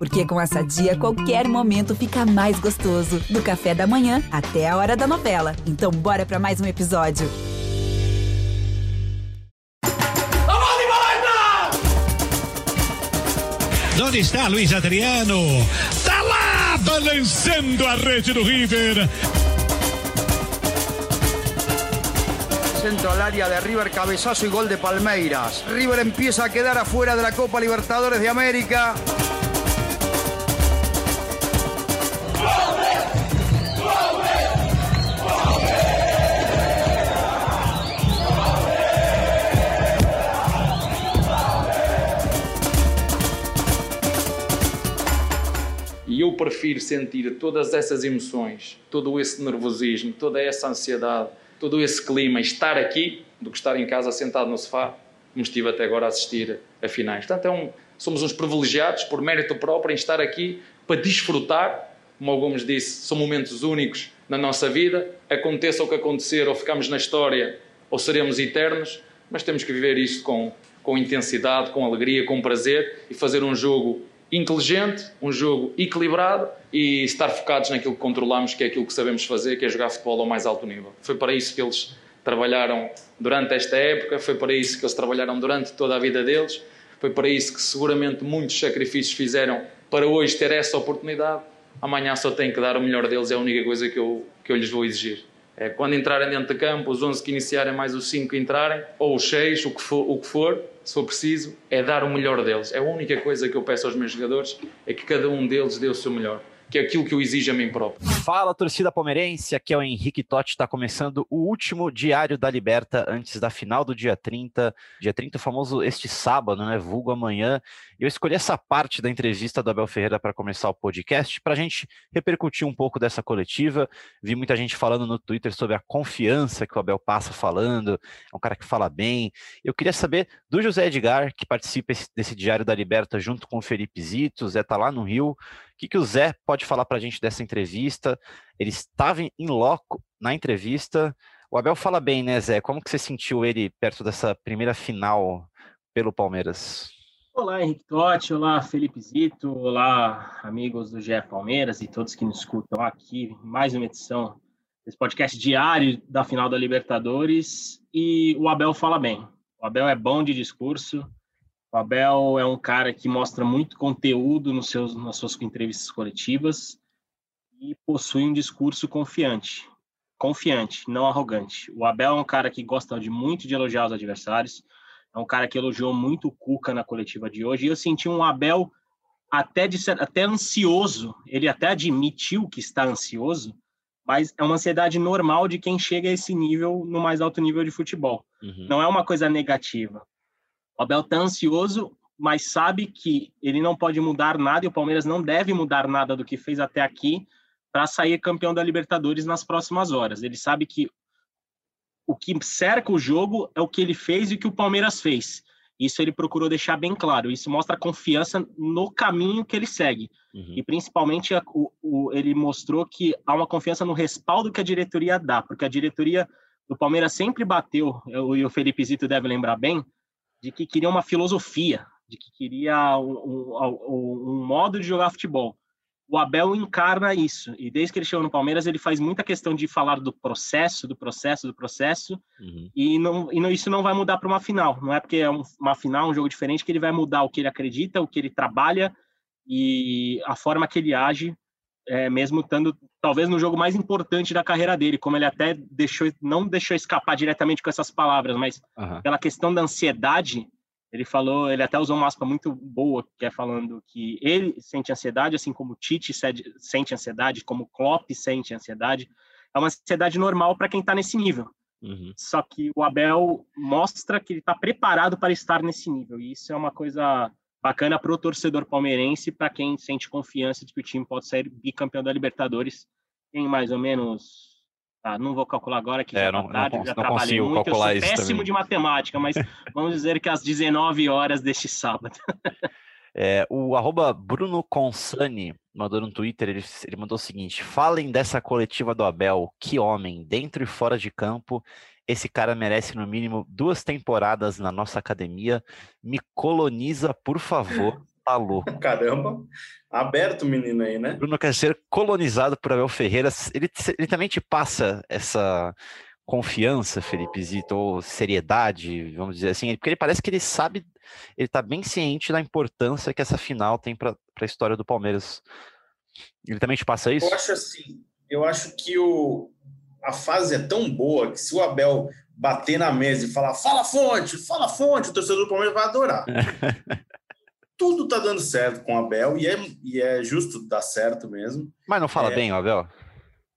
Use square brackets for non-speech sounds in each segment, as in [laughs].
Porque com essa dia, qualquer momento fica mais gostoso. Do café da manhã até a hora da novela. Então, bora para mais um episódio. Onde está Luiz Adriano? Tá lá, balançando a rede do River. Centro al área de River, cabezazo y gol de Palmeiras. River empieza a quedar afuera de la Copa Libertadores de América. Eu prefiro sentir todas essas emoções, todo esse nervosismo, toda essa ansiedade, todo esse clima, estar aqui, do que estar em casa sentado no sofá, como estive até agora a assistir a finais. Portanto, é um, somos uns privilegiados, por mérito próprio, em estar aqui para desfrutar. Como alguns disse, são momentos únicos na nossa vida. Aconteça o que acontecer, ou ficamos na história, ou seremos eternos, mas temos que viver isto com, com intensidade, com alegria, com prazer e fazer um jogo inteligente, um jogo equilibrado e estar focados naquilo que controlamos, que é aquilo que sabemos fazer, que é jogar futebol ao mais alto nível. Foi para isso que eles trabalharam durante esta época, foi para isso que eles trabalharam durante toda a vida deles, foi para isso que seguramente muitos sacrifícios fizeram para hoje ter essa oportunidade. Amanhã só têm que dar o melhor deles, é a única coisa que eu, que eu lhes vou exigir. É, quando entrarem dentro de campo, os 11 que iniciarem mais os 5 que entrarem, ou os 6, o que for, o que for se for preciso, é dar o melhor deles. É a única coisa que eu peço aos meus jogadores, é que cada um deles dê o seu melhor que é aquilo que eu exijo a mim próprio. Fala, torcida palmeirense, aqui é o Henrique Totti, está começando o último Diário da Liberta antes da final do dia 30. Dia 30, famoso este sábado, né, vulgo amanhã. Eu escolhi essa parte da entrevista do Abel Ferreira para começar o podcast, para a gente repercutir um pouco dessa coletiva. Vi muita gente falando no Twitter sobre a confiança que o Abel passa falando, é um cara que fala bem. Eu queria saber do José Edgar, que participa desse Diário da Liberta junto com o Felipe Zito, o Zé está lá no Rio que, que o Zé pode falar para a gente dessa entrevista? Ele estava em loco na entrevista. O Abel fala bem, né, Zé? Como que você sentiu ele perto dessa primeira final pelo Palmeiras? Olá, Henrique Totti, olá, Felipe Zito, olá, amigos do GE Palmeiras e todos que nos escutam aqui. Mais uma edição desse podcast diário da final da Libertadores. E o Abel fala bem. O Abel é bom de discurso, o Abel é um cara que mostra muito conteúdo nos seus, nas suas entrevistas coletivas e possui um discurso confiante. Confiante, não arrogante. O Abel é um cara que gosta de muito de elogiar os adversários. É um cara que elogiou muito o Cuca na coletiva de hoje. E eu senti um Abel até, de, até ansioso. Ele até admitiu que está ansioso, mas é uma ansiedade normal de quem chega a esse nível, no mais alto nível de futebol. Uhum. Não é uma coisa negativa. O Abel está ansioso, mas sabe que ele não pode mudar nada e o Palmeiras não deve mudar nada do que fez até aqui para sair campeão da Libertadores nas próximas horas. Ele sabe que o que cerca o jogo é o que ele fez e o que o Palmeiras fez. Isso ele procurou deixar bem claro. Isso mostra confiança no caminho que ele segue. Uhum. E principalmente o, o, ele mostrou que há uma confiança no respaldo que a diretoria dá, porque a diretoria do Palmeiras sempre bateu, e o Felipe Zito deve lembrar bem, de que queria uma filosofia, de que queria um, um, um, modo de jogar futebol. O Abel encarna isso, e desde que ele chegou no Palmeiras, ele faz muita questão de falar do processo, do processo, do processo, uhum. e, não, e não, isso não vai mudar para uma final. Não é porque é uma final, um jogo diferente, que ele vai mudar o que ele acredita, o que ele trabalha e a forma que ele age é, mesmo estando talvez no jogo mais importante da carreira dele, como ele até deixou, não deixou escapar diretamente com essas palavras, mas uhum. pela questão da ansiedade, ele falou, ele até usou uma aspa muito boa, que é falando que ele sente ansiedade, assim como o Tite sente ansiedade, como o Klopp sente ansiedade, é uma ansiedade normal para quem está nesse nível. Uhum. Só que o Abel mostra que ele está preparado para estar nesse nível, e isso é uma coisa bacana para o torcedor palmeirense, para quem sente confiança de que o time pode sair bicampeão da Libertadores em mais ou menos. Ah, não vou calcular agora que é, já tá não, tarde, não, já não trabalhei muito, eu sou péssimo também. de matemática, mas [laughs] vamos dizer que às 19 horas deste sábado. É, o arroba Bruno Consani mandou no Twitter, ele, ele mandou o seguinte: falem dessa coletiva do Abel, que homem, dentro e fora de campo, esse cara merece no mínimo duas temporadas na nossa academia. Me coloniza, por favor. [laughs] Tá louco. Caramba, aberto o menino aí, né? Bruno quer ser colonizado por Abel Ferreira. Ele, ele também te passa essa confiança, Felipe Zito, ou seriedade, vamos dizer assim, porque ele parece que ele sabe, ele tá bem ciente da importância que essa final tem para a história do Palmeiras. Ele também te passa isso? Eu acho assim, eu acho que o, a fase é tão boa que se o Abel bater na mesa e falar fala fonte, fala fonte, o torcedor do Palmeiras vai adorar. [laughs] Tudo tá dando certo com o Abel e é, e é justo dar certo mesmo. Mas não fala é, bem, o Abel?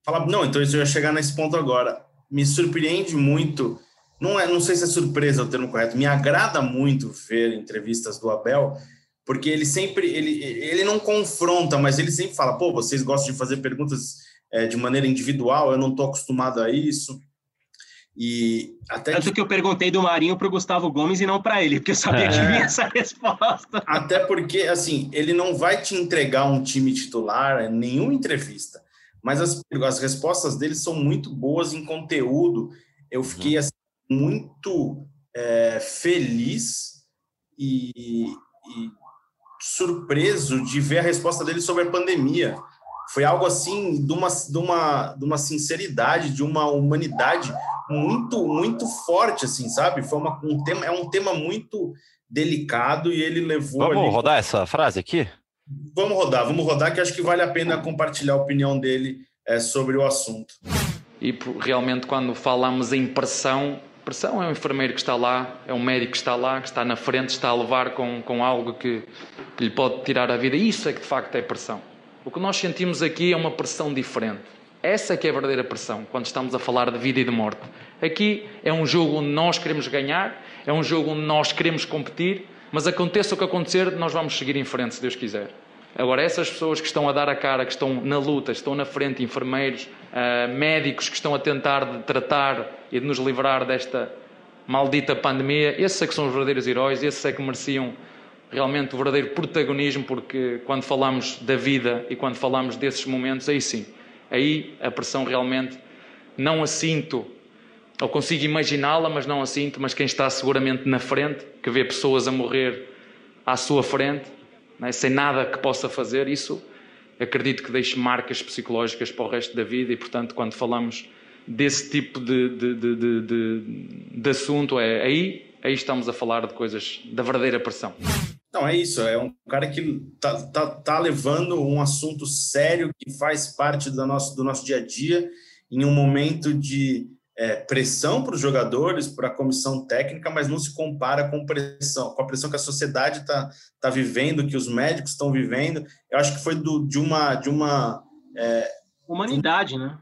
Fala, não, então isso eu ia chegar nesse ponto agora. Me surpreende muito, não, é, não sei se é surpresa o termo correto, me agrada muito ver entrevistas do Abel, porque ele sempre, ele, ele não confronta, mas ele sempre fala, pô, vocês gostam de fazer perguntas é, de maneira individual, eu não estou acostumado a isso. E até Tanto que... que eu perguntei do Marinho para o Gustavo Gomes e não para ele, porque eu sabia é. que vinha essa resposta. Até porque, assim, ele não vai te entregar um time titular em nenhuma entrevista, mas as, as respostas dele são muito boas em conteúdo. Eu fiquei assim, muito é, feliz e, e surpreso de ver a resposta dele sobre a pandemia foi algo assim de uma, de uma, de uma sinceridade, de uma humanidade muito muito forte, assim, sabe? Foi uma, um tema, é um tema muito delicado e ele levou. Vamos ali... rodar essa frase aqui? Vamos rodar, vamos rodar, que acho que vale a pena compartilhar a opinião dele é, sobre o assunto. E realmente, quando falamos em pressão, pressão é um enfermeiro que está lá, é um médico que está lá, que está na frente, está a levar com, com algo que, que lhe pode tirar a vida. Isso é que de facto é pressão. O que nós sentimos aqui é uma pressão diferente. Essa é que é a verdadeira pressão, quando estamos a falar de vida e de morte. Aqui é um jogo onde nós queremos ganhar, é um jogo onde nós queremos competir, mas aconteça o que acontecer, nós vamos seguir em frente, se Deus quiser. Agora, essas pessoas que estão a dar a cara, que estão na luta, estão na frente, enfermeiros, uh, médicos que estão a tentar de tratar e de nos livrar desta maldita pandemia, esses é que são os verdadeiros heróis, esses é que mereciam realmente o verdadeiro protagonismo, porque quando falamos da vida e quando falamos desses momentos, aí sim, aí a pressão realmente não a sinto, ou consigo imaginá-la, mas não a sinto, mas quem está seguramente na frente, que vê pessoas a morrer à sua frente, né, sem nada que possa fazer, isso acredito que deixe marcas psicológicas para o resto da vida e, portanto, quando falamos desse tipo de, de, de, de, de assunto, é aí, aí estamos a falar de coisas da verdadeira pressão. Não, é isso. É um cara que tá, tá, tá levando um assunto sério que faz parte do nosso, do nosso dia a dia em um momento de é, pressão para os jogadores, para a comissão técnica, mas não se compara com pressão, com a pressão que a sociedade está tá vivendo, que os médicos estão vivendo. Eu acho que foi do, de uma de uma é, humanidade, né?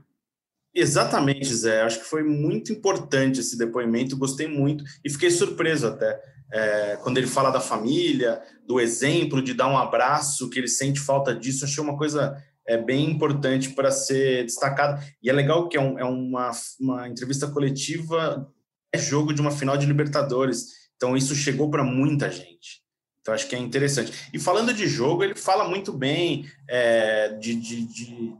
Exatamente, Zé. Acho que foi muito importante esse depoimento. Gostei muito e fiquei surpreso até é, quando ele fala da família, do exemplo, de dar um abraço, que ele sente falta disso, achei uma coisa é, bem importante para ser destacada. E é legal que é, um, é uma, uma entrevista coletiva, é jogo de uma final de Libertadores, então isso chegou para muita gente. Então acho que é interessante. E falando de jogo, ele fala muito bem é, de, de, de,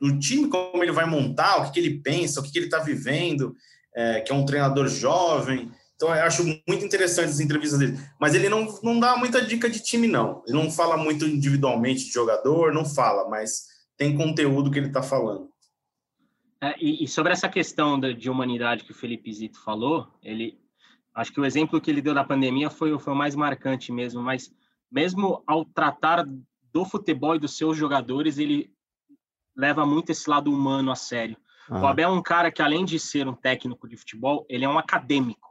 do time, como ele vai montar, o que, que ele pensa, o que, que ele está vivendo, é, que é um treinador jovem. Então, eu acho muito interessante as entrevistas dele. Mas ele não, não dá muita dica de time, não. Ele não fala muito individualmente de jogador, não fala, mas tem conteúdo que ele está falando. É, e, e, sobre essa questão de, de, humanidade que o Felipe Zito falou, ele acho que o exemplo que ele deu da pandemia foi, foi o mais marcante mesmo, mas mesmo ao tratar do futebol e dos seus jogadores, ele leva muito esse lado humano a sério. Ah. O Abel é um cara que, além de ser um técnico de futebol, ele é um acadêmico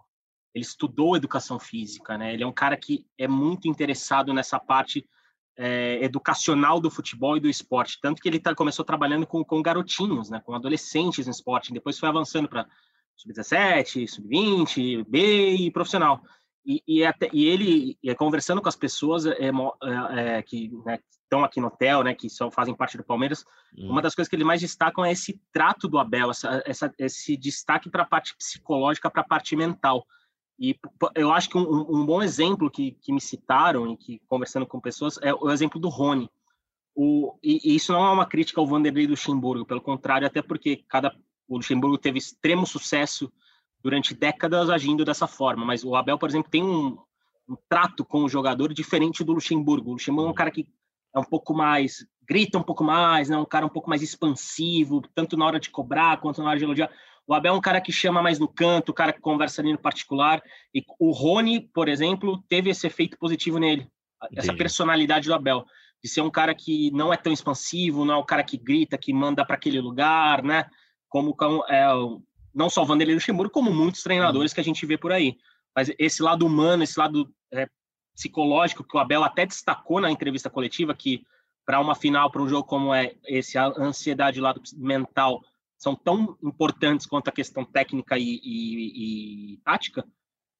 ele estudou educação física, né? Ele é um cara que é muito interessado nessa parte é, educacional do futebol e do esporte, tanto que ele tá, começou trabalhando com, com garotinhos, né? Com adolescentes no esporte, depois foi avançando para sub-17, sub-20, B e profissional. E, e, até, e ele, conversando com as pessoas é, é, é que né, estão aqui no hotel, né, que só fazem parte do Palmeiras, hum. uma das coisas que ele mais destacam é esse trato do Abel, essa, essa esse destaque para a parte psicológica, para a parte mental. E eu acho que um, um bom exemplo que, que, me citaram e que conversando com pessoas é o exemplo do Rony. O, e, e, isso não é uma crítica ao Vanderlei do Luxemburgo, pelo contrário, até porque cada o Luxemburgo teve extremo sucesso durante décadas agindo dessa forma. Mas o Abel, por exemplo, tem um, um trato com o jogador diferente do Luxemburgo. O Luxemburgo é um cara que é um pouco mais grita um pouco mais, né? Um cara um pouco mais expansivo, tanto na hora de cobrar quanto na hora de elogiar. O Abel é um cara que chama mais no canto, o cara que conversa ali no particular. E o Rony, por exemplo, teve esse efeito positivo nele. Essa Entendi. personalidade do Abel. De ser um cara que não é tão expansivo, não é o cara que grita, que manda para aquele lugar, né? Como é, não só o Vanderlei Luxemburgo, como muitos treinadores que a gente vê por aí. Mas esse lado humano, esse lado é, psicológico que o Abel até destacou na entrevista coletiva, que para uma final, para um jogo como é esse, a ansiedade lado mental são tão importantes quanto a questão técnica e, e, e tática,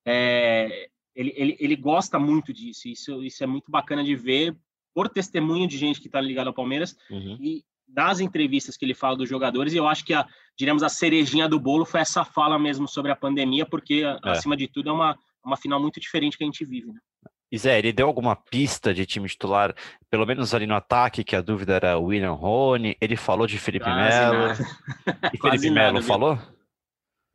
é, ele, ele, ele, gosta muito disso. Isso, isso é muito bacana de ver por testemunho de gente que está ligada ao Palmeiras uhum. e das entrevistas que ele fala dos jogadores. E eu acho que a, diremos, a cerejinha do bolo foi essa fala mesmo sobre a pandemia, porque é. acima de tudo é uma, uma final muito diferente que a gente vive. Né? E Zé, ele deu alguma pista de time titular, pelo menos ali no ataque, que a dúvida era William Rony, ele falou de Felipe Melo. E [laughs] Felipe Melo falou?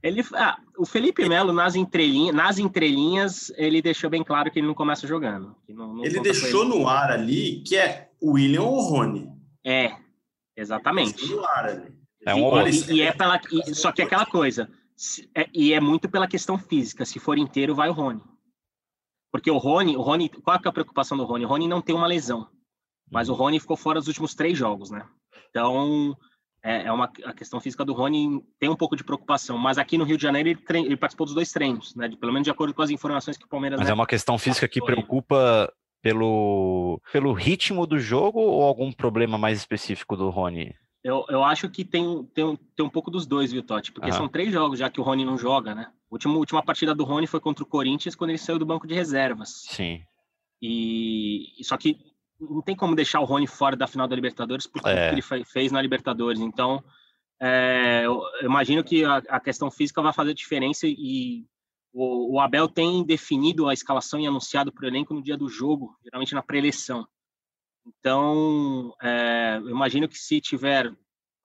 Ele, ah, o Felipe Melo, nas entrelinhas, nas entrelinhas, ele deixou bem claro que ele não começa jogando. Não, não ele deixou ele. no ar ali que é William ou Rony. É, exatamente. no ar ali. É um e, e, é pela, e, só que é aquela coisa, é, e é muito pela questão física. Se for inteiro, vai o Rony. Porque o Rony, o Rony, qual é a preocupação do Rony? O Rony não tem uma lesão, mas o Rony ficou fora dos últimos três jogos, né? Então, é, é uma a questão física do Rony tem um pouco de preocupação, mas aqui no Rio de Janeiro ele, trein, ele participou dos dois treinos, né? De, pelo menos de acordo com as informações que o Palmeiras. Mas né, é uma questão física que preocupa pelo, pelo ritmo do jogo ou algum problema mais específico do Rony? Eu, eu acho que tem, tem, tem um pouco dos dois, viu, Totti? Porque são três jogos já que o Rony não joga, né? A última, última partida do Rony foi contra o Corinthians quando ele saiu do banco de reservas. Sim. E só que não tem como deixar o Rony fora da final da Libertadores por tudo é. que ele fez na Libertadores. Então, é, eu, eu, imagino que a, a, questão física vai fazer diferença e o, o, Abel tem definido a escalação e anunciado para o elenco no dia do jogo, geralmente na pré-eleição. Então, é, eu imagino que se tiver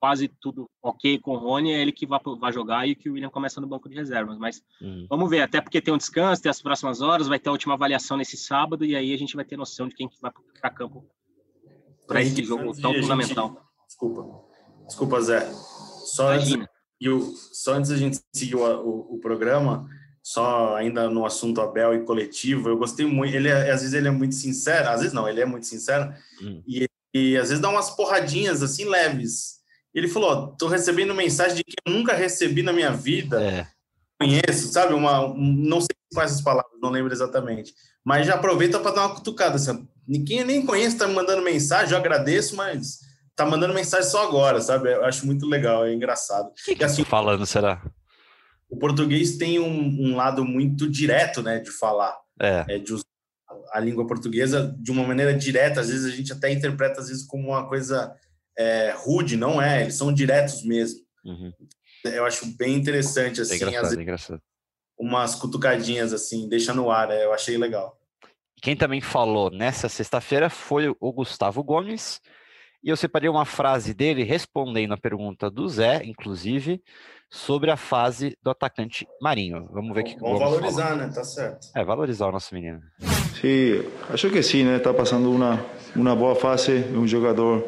quase tudo ok com o Rony, é ele que vai, vai jogar e que o William começa no banco de reservas. Mas uhum. vamos ver, até porque tem um descanso, tem as próximas horas, vai ter a última avaliação nesse sábado e aí a gente vai ter noção de quem que vai para campo para esse jogo tão fundamental. Gente... Desculpa, desculpa, Zé. Só antes, eu, só antes da gente seguir o, o, o programa, só ainda no assunto Abel e coletivo, eu gostei muito. Ele é, às vezes ele é muito sincero, às vezes não, ele é muito sincero hum. e, e às vezes dá umas porradinhas assim leves. Ele falou: "Tô recebendo mensagem de que eu nunca recebi na minha vida". É. Conheço, sabe? Uma não sei com essas palavras, não lembro exatamente. Mas já aproveita para dar uma cutucada assim. Ninguém nem conhece tá me mandando mensagem, eu agradeço, mas tá mandando mensagem só agora, sabe? Eu acho muito legal, é engraçado. Que, que assim, falando, será? O português tem um, um, lado muito direto, né, de falar, é. é. de usar a língua portuguesa de uma maneira direta. Às vezes a gente até interpreta às vezes como uma coisa é, rude, não é? Eles são diretos mesmo. Uhum. Eu acho bem interessante assim, é engraçado, vezes, é engraçado. umas cutucadinhas assim, deixa no ar. É, eu achei legal. Quem também falou nessa sexta-feira foi o Gustavo Gomes. E eu separei uma frase dele respondendo a pergunta do Zé, inclusive, sobre a fase do atacante Marinho. Vamos ver o que Vamos valorizar, né? Tá certo. É, valorizar o nosso menino. Sim, acho que sim, né? Está passando uma, uma boa fase, um jogador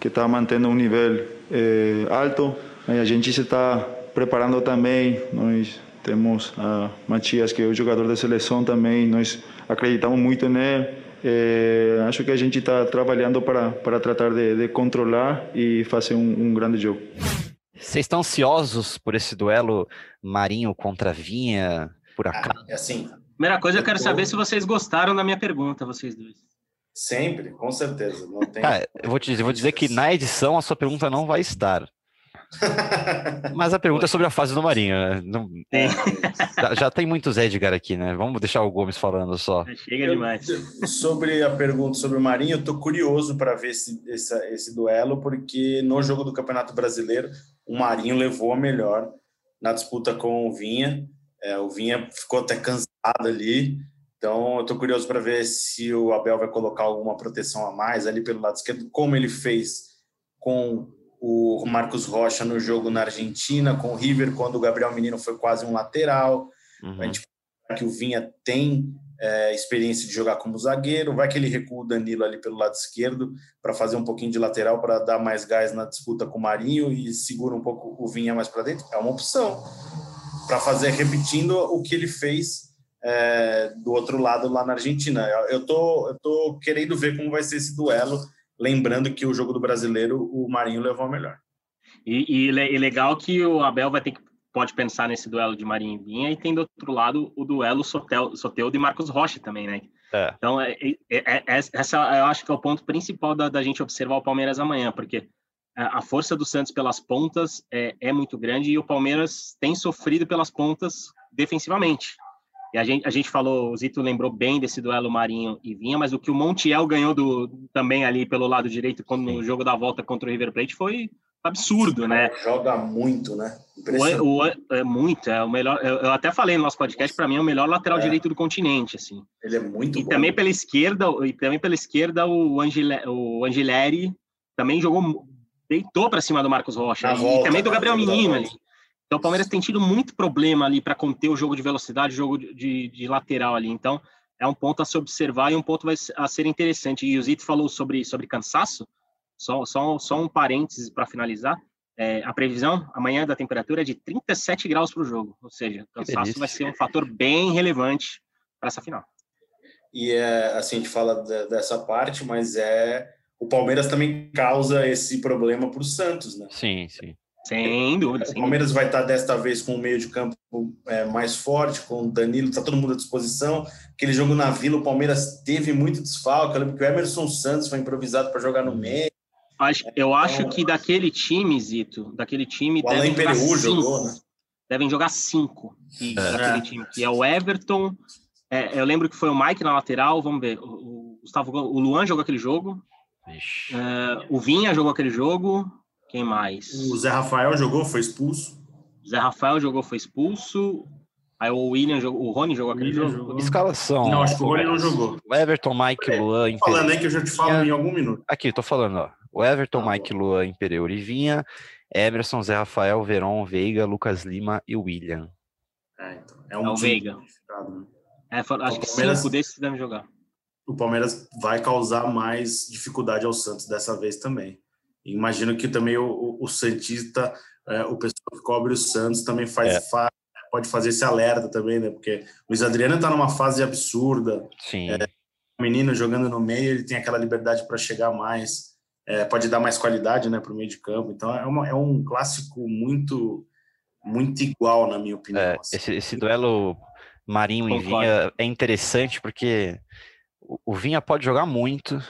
que está mantendo um nível eh, alto. A gente se está preparando também, nós temos a Matias, que é o jogador da seleção também, nós acreditamos muito nele. Eh, acho que a gente está trabalhando para, para tratar de, de controlar e fazer um, um grande jogo. Vocês estão ansiosos por esse duelo Marinho contra Vinha, por ah, acaso? É assim. Primeira coisa, eu quero saber se vocês gostaram da minha pergunta, vocês dois. Sempre, com certeza. Não tem... Cara, eu vou te dizer, vou dizer que na edição a sua pergunta não vai estar. [laughs] Mas a pergunta é sobre a fase do Marinho. Né? Não, já, já, tem muitos Edgar aqui, né? Vamos deixar o Gomes falando só. Chega demais. Eu, sobre a pergunta sobre o Marinho, eu tô curioso para ver esse, esse, esse duelo, porque no jogo do Campeonato Brasileiro, o Marinho levou a melhor na disputa com o Vinha. É, o Vinha ficou até cansado ali. Então, eu estou curioso para ver se o Abel vai colocar alguma proteção a mais ali pelo lado esquerdo, como ele fez com o Marcos Rocha no jogo na Argentina, com o River, quando o Gabriel Menino foi quase um lateral. Uhum. A gente que o Vinha tem é, experiência de jogar como zagueiro, vai que ele recua o Danilo ali pelo lado esquerdo para fazer um pouquinho de lateral para dar mais gás na disputa com o Marinho e segura um pouco o Vinha mais para dentro. É uma opção para fazer repetindo o que ele fez é, do outro lado lá na Argentina. Eu tô, eu tô querendo ver como vai ser esse duelo, lembrando que o jogo do brasileiro o Marinho levou a melhor. E, e, e legal que o Abel vai ter que pode pensar nesse duelo de Marinho e Vinha e tem do outro lado o duelo Sotel, Soteudo e Marcos Rocha também, né? É. Então, é, é, é, é, essa eu acho que é o ponto principal da, da gente observar o Palmeiras amanhã, porque a força do Santos pelas pontas é, é muito grande e o Palmeiras tem sofrido pelas pontas defensivamente. E a gente, a gente falou, o Zito lembrou bem desse duelo Marinho e Vinha, mas o que o Montiel ganhou do, também ali pelo lado direito quando, no jogo da volta contra o River Plate foi absurdo, né? Joga muito, né? O, o, é muito, é o melhor. Eu, eu até falei no nosso podcast, para mim é o melhor lateral é. direito do continente, assim. Ele é muito e bom. também pela esquerda, e também pela esquerda o, Angile, o Angileri também jogou, deitou para cima do Marcos Rocha Na e volta, também do Gabriel Menino ali. Então o Palmeiras tem tido muito problema ali para conter o jogo de velocidade, o jogo de, de, de, lateral ali. Então é um ponto a se observar e um ponto vai a ser interessante. E o Zito falou sobre, sobre cansaço. Só, só, só um parênteses para finalizar. É, a previsão amanhã da temperatura é de 37 graus para o jogo, ou seja, o cansaço vai ser um fator bem relevante para essa final. E é, assim, a gente fala dessa parte, mas é o Palmeiras também causa esse problema para o Santos, né? Sim, sim. Sem dúvida. O Palmeiras vai estar desta vez com o meio de campo é, mais forte, com o Danilo, está todo mundo à disposição. Aquele jogo na Vila, o Palmeiras teve muito desfalque. Eu lembro que o Emerson Santos foi improvisado para jogar no meio. Eu acho que daquele time, Zito, daquele time o devem jogar, cinco, jogou, né? devem jogar cinco é. daquele time, que é o Everton. É, eu lembro que foi o Mike na lateral, vamos ver. O, Gustavo, o Luan jogou aquele jogo. É, o Vinha jogou aquele jogo. Quem mais? O Zé Rafael jogou, foi expulso. O Zé Rafael jogou, foi expulso. Aí o William jogou, o Rony jogou aquele jogo. Jogou. Escalação. Não, acho que o Rony não jogou. O Everton, Mike, é, Luan. Falando aí que eu já te falo em algum minuto. Aqui, tô falando, ó. O Everton, ah, Mike, Luan, Imperiur e Vinha. Emerson, Zé Rafael, Veron, Veiga, Lucas Lima e William. É, então. É um é o Veiga. Né? É, acho que Palmeiras... cinco desses devem jogar. O Palmeiras vai causar mais dificuldade ao Santos dessa vez também. Imagino que também o, o, o Santista, é, o pessoal que cobre o Santos também faz, é. faz, pode fazer esse alerta também, né? Porque o Luiz Adriano está numa fase absurda. Sim. É, o menino jogando no meio, ele tem aquela liberdade para chegar mais, é, pode dar mais qualidade, né, para o meio de campo. Então é, uma, é um clássico muito muito igual, na minha opinião. É, assim. esse, esse duelo Marinho Concordo. e Vinha é interessante porque o Vinha pode jogar muito,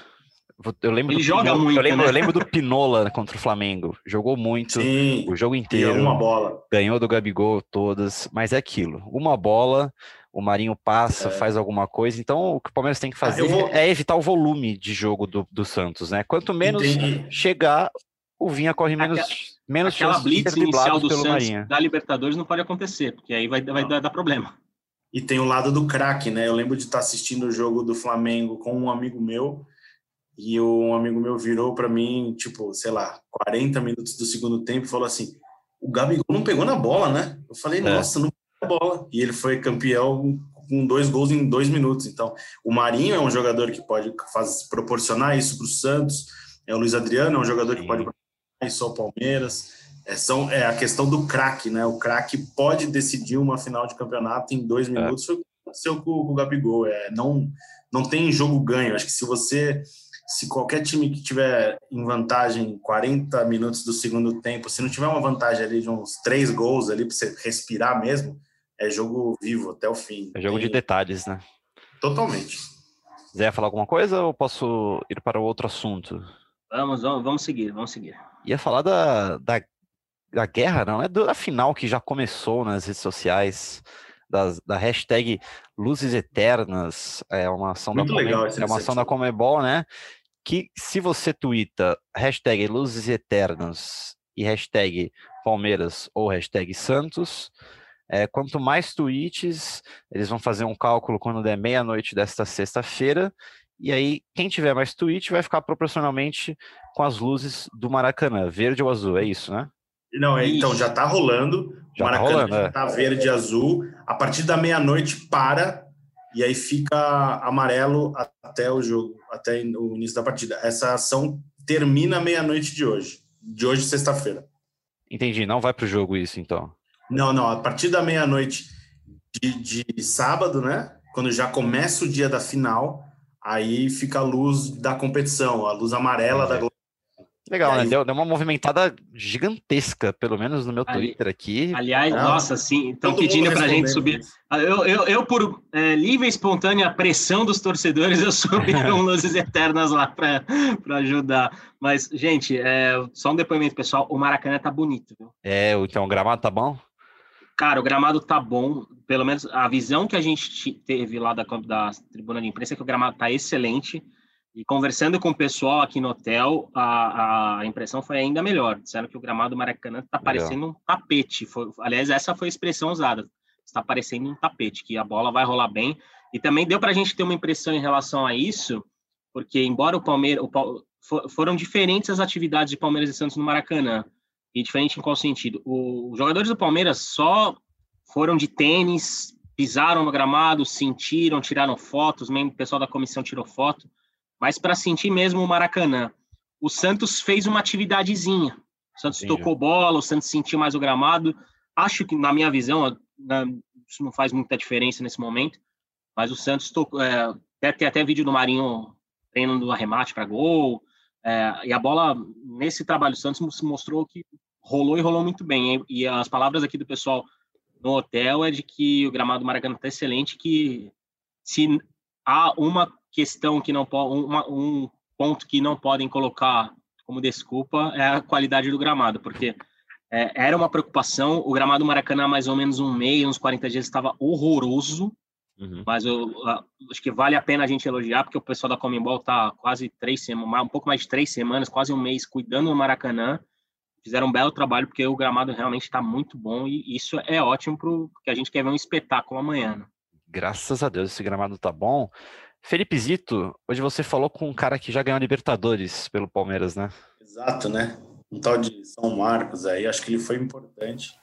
eu lembro Ele joga Pinola, muito. Eu lembro, né? eu lembro do Pinola contra o Flamengo. Jogou muito Sim, o jogo inteiro. uma bola. Ganhou do Gabigol todas. Mas é aquilo. Uma bola, o Marinho passa, é. faz alguma coisa. Então o que o Palmeiras tem que ah, fazer ah, vou... é evitar o volume de jogo do, do Santos, né? Quanto menos Entendi. chegar, o Vinha corre menos. Aquela, menos aquela blitz inicial do Santos Marinho. da Libertadores não pode acontecer, porque aí vai, vai dar, dar problema. E tem o lado do craque, né? Eu lembro de estar assistindo o jogo do Flamengo com um amigo meu e um amigo meu virou para mim, tipo, sei lá, 40 minutos do segundo tempo e falou assim: o Gabigol não pegou na bola, né? Eu falei, é. nossa, não na bola. E ele foi campeão com dois gols em dois minutos. Então, o Marinho é um jogador que pode faz, proporcionar isso para o Santos. É o Luiz Adriano é um jogador que pode proporcionar isso ao Palmeiras. É, são, é a questão do craque, né? O craque pode decidir uma final de campeonato em dois é. minutos. É. Foi o que aconteceu com, com o Gabigol. É, não, não tem jogo ganho. Acho que se você se qualquer time que tiver em vantagem 40 minutos do segundo tempo, se não tiver uma vantagem ali de uns três gols ali para você respirar mesmo, é jogo vivo até o fim. É jogo de detalhes, né? Totalmente. Zé, falar alguma coisa ou posso ir para o outro assunto? Vamos, vamos, vamos seguir, vamos seguir. Ia falar da, da, da guerra, não é da final que já começou nas redes sociais, da, da hashtag Luzes Eternas, é uma ação Muito da legal é uma ação da Comebol, né? Que se você twitta hashtag Luzes Eternas e hashtag Palmeiras ou hashtag Santos, é, quanto mais tweets, eles vão fazer um cálculo quando der meia-noite desta sexta-feira, e aí quem tiver mais tweet vai ficar proporcionalmente com as luzes do Maracanã, verde ou azul, é isso, né? Não, é, então já está rolando. Já Maracanã tá rolando, já está é. verde e azul. A partir da meia-noite para. e aí fica amarelo até o jogo, até o início da partida. Essa ação termina meia-noite de hoje, de hoje, sexta-feira. Entendi, não vai para o jogo isso, então. Não, não, a partir da meia-noite de, de sábado, né? Quando já começa o dia da final, aí fica a luz da competição, a luz amarela da Globo. Legal, né? Deu, deu, uma movimentada gigantesca, pelo menos no meu Ali, Twitter aqui. Aliás, Não, nossa, sim, estão pedindo para a gente subir. Eu, eu, eu por é, livre e espontânea pressão dos torcedores, eu subi [laughs] um Luzes Eternas lá para ajudar. Mas, gente, é, só um depoimento pessoal: o Maracanã tá bonito, viu? É, então o gramado tá bom? Cara, o gramado tá bom, pelo menos a visão que a gente teve lá da, da tribuna de imprensa é que o gramado tá excelente. E conversando com o pessoal aqui no hotel, a, a impressão foi ainda melhor. Disseram que o gramado do Maracanã está parecendo um tapete. Foi, aliás, essa foi a expressão usada. Está parecendo um tapete, que a bola vai rolar bem. E também deu para a gente ter uma impressão em relação a isso, porque embora o Palmeiras. O, foram diferentes as atividades de Palmeiras e Santos no Maracanã. E diferente em qual sentido? O, os jogadores do Palmeiras só foram de tênis, pisaram no gramado, sentiram, tiraram fotos, mesmo o pessoal da comissão tirou foto mas para sentir mesmo o Maracanã. O Santos fez uma atividadezinha. O Santos Sim, tocou bola, o Santos sentiu mais o gramado. Acho que, na minha visão, isso não faz muita diferença nesse momento, mas o Santos tocou. É, tem até vídeo do Marinho treinando arremate para gol. É, e a bola, nesse trabalho do Santos, mostrou que rolou e rolou muito bem. E as palavras aqui do pessoal no hotel é de que o gramado do Maracanã está excelente, que se há uma questão que não pode, um ponto que não podem colocar como desculpa é a qualidade do gramado, porque é, era uma preocupação. O gramado do Maracanã, mais ou menos um mês, uns 40 dias, estava horroroso. Uhum. Mas eu, acho que vale a pena a gente elogiar, porque o pessoal da Comembol está quase três semanas, um pouco mais de três semanas, quase um mês, cuidando do Maracanã. Fizeram um belo trabalho, porque o gramado realmente está muito bom e isso é ótimo, porque a gente quer ver um espetáculo amanhã. Né? Graças a Deus, esse gramado tá bom. Felipe Zito, hoje você falou com um cara que já ganhou a Libertadores pelo Palmeiras, né? Exato, né? Um tal de São Marcos aí, acho que ele foi importante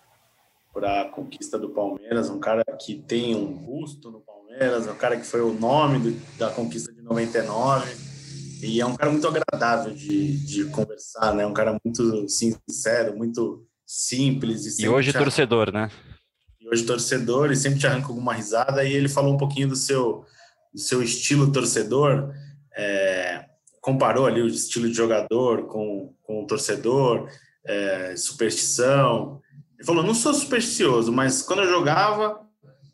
para a conquista do Palmeiras, um cara que tem um busto no Palmeiras, um cara que foi o nome do, da conquista de 99 e é um cara muito agradável de, de conversar, né? Um cara muito sincero, muito simples. E, e hoje torcedor, né? E hoje torcedor e sempre te arranca alguma risada e ele falou um pouquinho do seu do seu estilo torcedor, é, comparou ali o estilo de jogador com, com o torcedor, é, superstição. Ele falou: não sou supersticioso, mas quando eu jogava,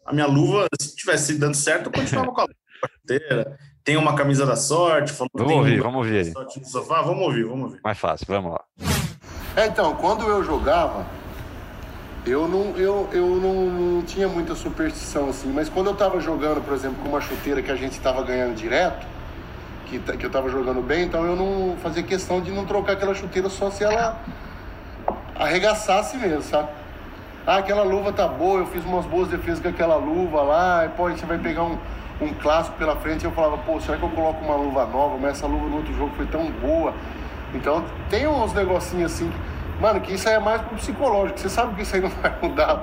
a minha luva, se tivesse dando certo, eu continuava com a luva Tem uma camisa da sorte. Falou, vamos ouvir, vamos ouvir. No sofá. Vamos ouvir, vamos ouvir. Mais fácil, vamos lá. É, então, quando eu jogava, eu não, eu, eu não, não, tinha muita superstição assim, mas quando eu estava jogando, por exemplo, com uma chuteira que a gente estava ganhando direto, que, que eu estava jogando bem, então eu não fazia questão de não trocar aquela chuteira só se ela arregaçasse mesmo, sabe? Ah, aquela luva tá boa, eu fiz umas boas defesas com aquela luva lá, e pô, a gente vai pegar um, um clássico pela frente, eu falava, pô, será que eu coloco uma luva nova? Mas essa luva no outro jogo foi tão boa. Então tem uns negocinhos assim Mano, que isso aí é mais pro psicológico. Você sabe que isso aí não vai mudar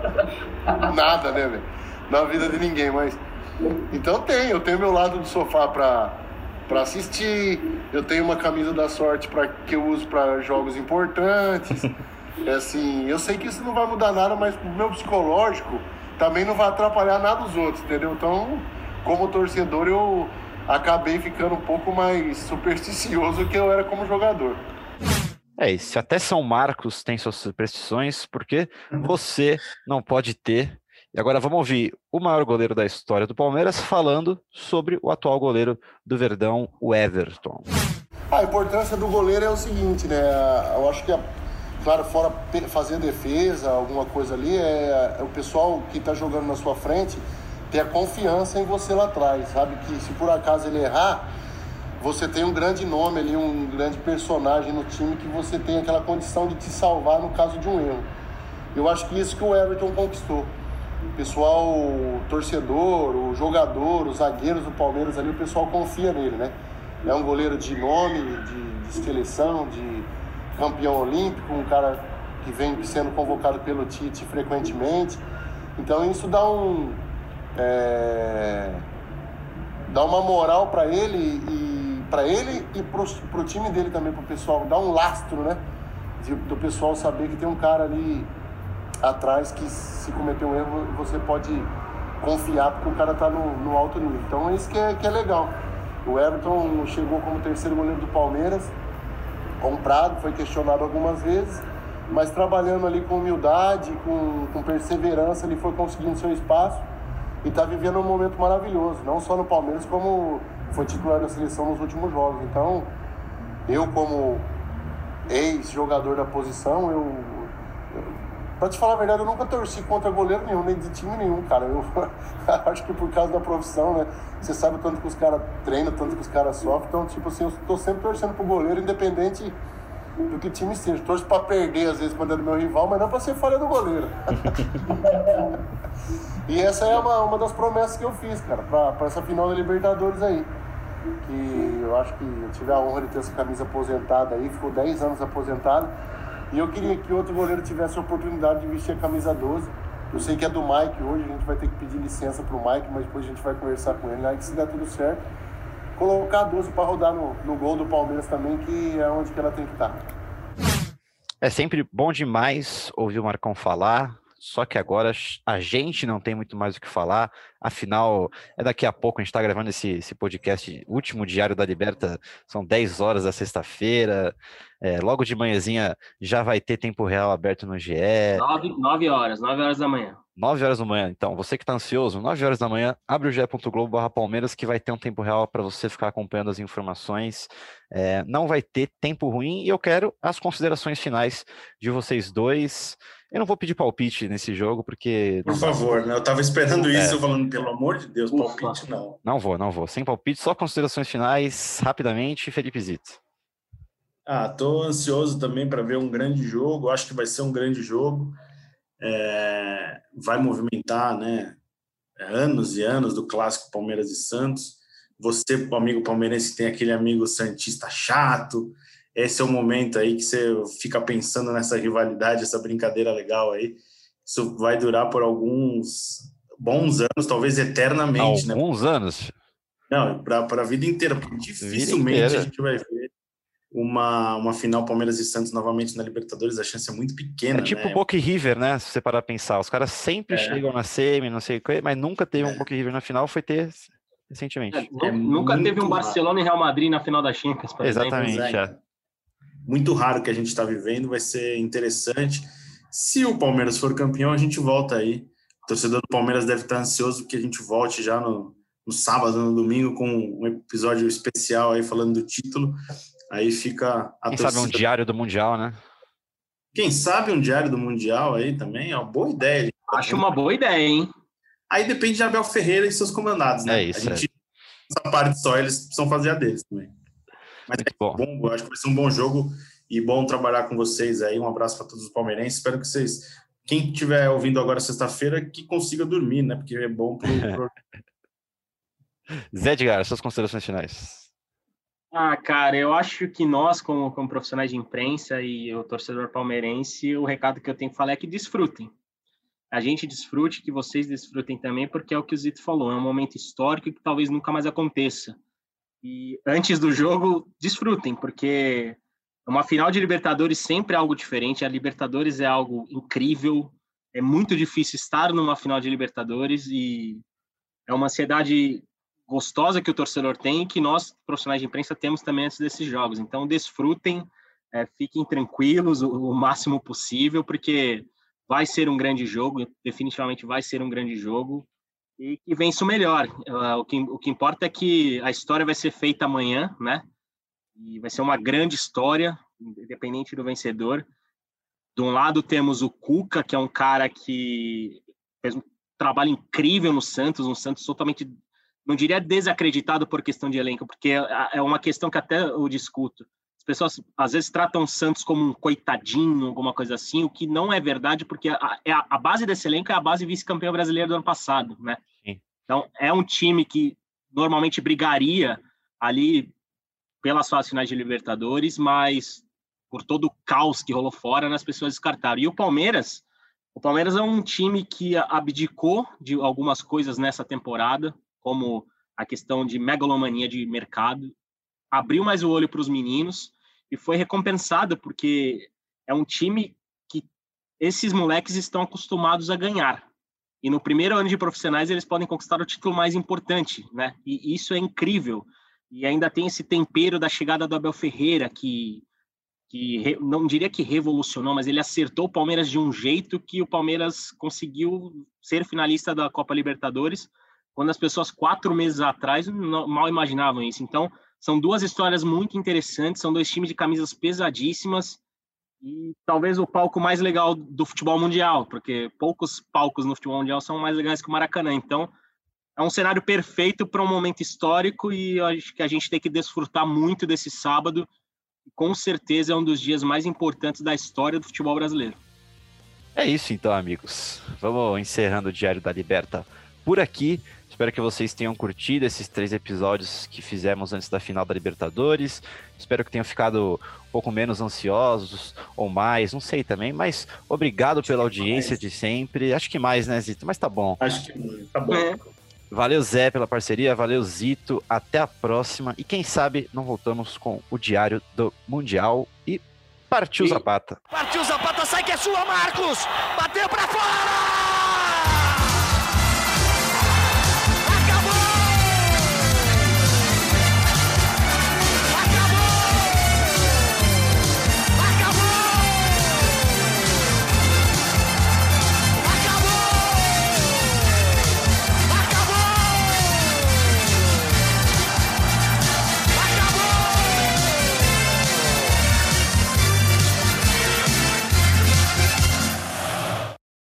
[laughs] nada, né, velho? Na vida de ninguém, mas. Então tem, eu tenho meu lado do sofá pra, pra assistir, eu tenho uma camisa da sorte pra, que eu uso para jogos importantes. É assim, eu sei que isso não vai mudar nada, mas pro meu psicológico também não vai atrapalhar nada os outros, entendeu? Então, como torcedor, eu acabei ficando um pouco mais supersticioso que eu era como jogador. É, e se até São Marcos tem suas superstições, porque você não pode ter. E agora vamos ouvir o maior goleiro da história do Palmeiras falando sobre o atual goleiro do Verdão, o Everton. A importância do goleiro é o seguinte, né? Eu acho que, claro, fora fazer defesa, alguma coisa ali, é, é o pessoal que está jogando na sua frente ter a confiança em você lá atrás, sabe? Que se por acaso ele errar, você tem um grande nome ali, um grande personagem no time que você tem aquela condição de te salvar no caso de um erro. Eu acho que isso que o Everton conquistou. O pessoal, o torcedor, o jogador, os zagueiros do Palmeiras ali, o pessoal confia nele, né? É um goleiro de nome, de, de seleção, de campeão olímpico, um cara que vem sendo convocado pelo Tite frequentemente. Então isso dá um. É dar uma moral para ele e para ele e pro, pro time dele também, pro pessoal, dar um lastro, né? De, do pessoal saber que tem um cara ali atrás que se cometer um erro você pode confiar porque o cara tá no, no alto nível. Então é isso que é, que é legal. O Everton chegou como terceiro goleiro do Palmeiras, comprado, foi questionado algumas vezes, mas trabalhando ali com humildade, com, com perseverança, ele foi conseguindo seu espaço e está vivendo um momento maravilhoso, não só no Palmeiras, como foi titular da seleção nos últimos jogos. Então, eu como ex-jogador da posição, eu Pra te falar a verdade, eu nunca torci contra goleiro nenhum, nem de time nenhum, cara. Eu [laughs] acho que por causa da profissão, né? Você sabe tanto que os caras treinam, tanto que os caras sofrem. Então, tipo assim, eu tô sempre torcendo pro goleiro, independente do que time seja. Torço pra perder, às vezes, quando é do meu rival, mas não pra ser falha do goleiro. [laughs] e essa é uma, uma das promessas que eu fiz, cara, pra, pra essa final da Libertadores aí. Que eu acho que eu tive a honra de ter essa camisa aposentada aí, ficou 10 anos aposentado. E eu queria que outro goleiro tivesse a oportunidade de vestir a camisa 12. Eu sei que é do Mike hoje, a gente vai ter que pedir licença pro Mike, mas depois a gente vai conversar com ele lá, que se der tudo certo, colocar a 12 para rodar no, no gol do Palmeiras também, que é onde que ela tem que estar. Tá. É sempre bom demais ouvir o Marcão falar, só que agora a gente não tem muito mais o que falar. Afinal, é daqui a pouco, a gente está gravando esse, esse podcast, último diário da Liberta, são 10 horas da sexta-feira. É, logo de manhãzinha já vai ter tempo real aberto no GE. 9, 9 horas, 9 horas da manhã. 9 horas da manhã, então, você que está ansioso, 9 horas da manhã, abre o ge.globo Palmeiras que vai ter um tempo real para você ficar acompanhando as informações. É, não vai ter tempo ruim e eu quero as considerações finais de vocês dois. Eu não vou pedir palpite nesse jogo, porque. Por favor, né? Eu tava esperando é. isso, falando, pelo amor de Deus, Ufa. palpite não. Não vou, não vou. Sem palpite, só considerações finais, rapidamente, Felipe Zito. Ah, tô ansioso também para ver um grande jogo. Acho que vai ser um grande jogo. É... vai movimentar, né? Anos e anos do clássico Palmeiras e Santos. Você, amigo palmeirense, tem aquele amigo santista chato, esse é o momento aí que você fica pensando nessa rivalidade, essa brincadeira legal aí. Isso vai durar por alguns bons anos, talvez eternamente, alguns né? Alguns anos? Não, para a vida inteira, dificilmente inteira. a gente vai ver uma, uma final Palmeiras e Santos novamente na Libertadores, a chance é muito pequena. É tipo né? Boca e River, né? Se você parar a pensar, os caras sempre é. chegam na semi, não sei o que, mas nunca teve um é. Boca e River na final, foi ter recentemente. É, nunca teve um Barcelona e Real Madrid na final da Champions, por Exatamente, exemplo. É muito raro que a gente está vivendo, vai ser interessante. Se o Palmeiras for campeão, a gente volta aí. O torcedor do Palmeiras deve estar ansioso que a gente volte já no, no sábado, no domingo, com um episódio especial aí falando do título. Aí fica a Quem torcida... sabe um diário do Mundial, né? Quem sabe um diário do Mundial aí também é uma boa ideia. Acho uma boa ideia, hein? Aí depende de Abel Ferreira e seus comandados, né? É isso. A gente, é. essa parte só, eles precisam fazer a deles também. Mas Muito é bom. bom. acho que vai ser um bom jogo e bom trabalhar com vocês aí. Um abraço para todos os palmeirenses. Espero que vocês, quem estiver ouvindo agora sexta-feira, que consiga dormir, né? Porque é bom para [laughs] pro... Zé Edgar, suas considerações finais. Ah, cara, eu acho que nós, como, como profissionais de imprensa e o torcedor palmeirense, o recado que eu tenho que falar é que desfrutem. A gente desfrute, que vocês desfrutem também, porque é o que o Zito falou, é um momento histórico que talvez nunca mais aconteça. E antes do jogo, desfrutem, porque uma final de Libertadores sempre é algo diferente. A Libertadores é algo incrível. É muito difícil estar numa final de Libertadores e é uma ansiedade gostosa que o torcedor tem e que nós, profissionais de imprensa, temos também antes desses jogos. Então, desfrutem, é, fiquem tranquilos o, o máximo possível, porque vai ser um grande jogo, definitivamente vai ser um grande jogo e que vença o melhor. Uh, o, que, o que importa é que a história vai ser feita amanhã, né? E vai ser uma grande história, independente do vencedor. De um lado temos o Cuca, que é um cara que fez um trabalho incrível no Santos, um Santos totalmente, não diria desacreditado por questão de elenco, porque é, é uma questão que até eu discuto. As pessoas às vezes tratam o Santos como um coitadinho, alguma coisa assim, o que não é verdade, porque a, é a, a base desse elenco é a base vice-campeão brasileiro do ano passado, né? Sim. Então, é um time que normalmente brigaria ali pelas fases finais de Libertadores, mas por todo o caos que rolou fora, né, as pessoas descartaram. E o Palmeiras, o Palmeiras é um time que abdicou de algumas coisas nessa temporada, como a questão de megalomania de mercado, abriu mais o olho para os meninos e foi recompensado porque é um time que esses moleques estão acostumados a ganhar. E no primeiro ano de profissionais eles podem conquistar o título mais importante, né? E isso é incrível. E ainda tem esse tempero da chegada do Abel Ferreira que que não diria que revolucionou, mas ele acertou o Palmeiras de um jeito que o Palmeiras conseguiu ser finalista da Copa Libertadores, quando as pessoas quatro meses atrás mal imaginavam isso. Então, são duas histórias muito interessantes, são dois times de camisas pesadíssimas e talvez o palco mais legal do futebol mundial, porque poucos palcos no futebol mundial são mais legais que o Maracanã. Então, é um cenário perfeito para um momento histórico e acho que a gente tem que desfrutar muito desse sábado com certeza é um dos dias mais importantes da história do futebol brasileiro. É isso então, amigos. Vamos encerrando o Diário da Liberta por aqui. Espero que vocês tenham curtido esses três episódios que fizemos antes da final da Libertadores. Espero que tenham ficado um pouco menos ansiosos ou mais, não sei também, mas obrigado pela audiência de sempre. Acho que mais, né, Zito? Mas tá bom. Acho que tá bom. É. Valeu, Zé, pela parceria. Valeu, Zito. Até a próxima. E quem sabe não voltamos com o Diário do Mundial. E partiu e... Zapata. Partiu Zapata, sai que é sua, Marcos! Bateu pra fora!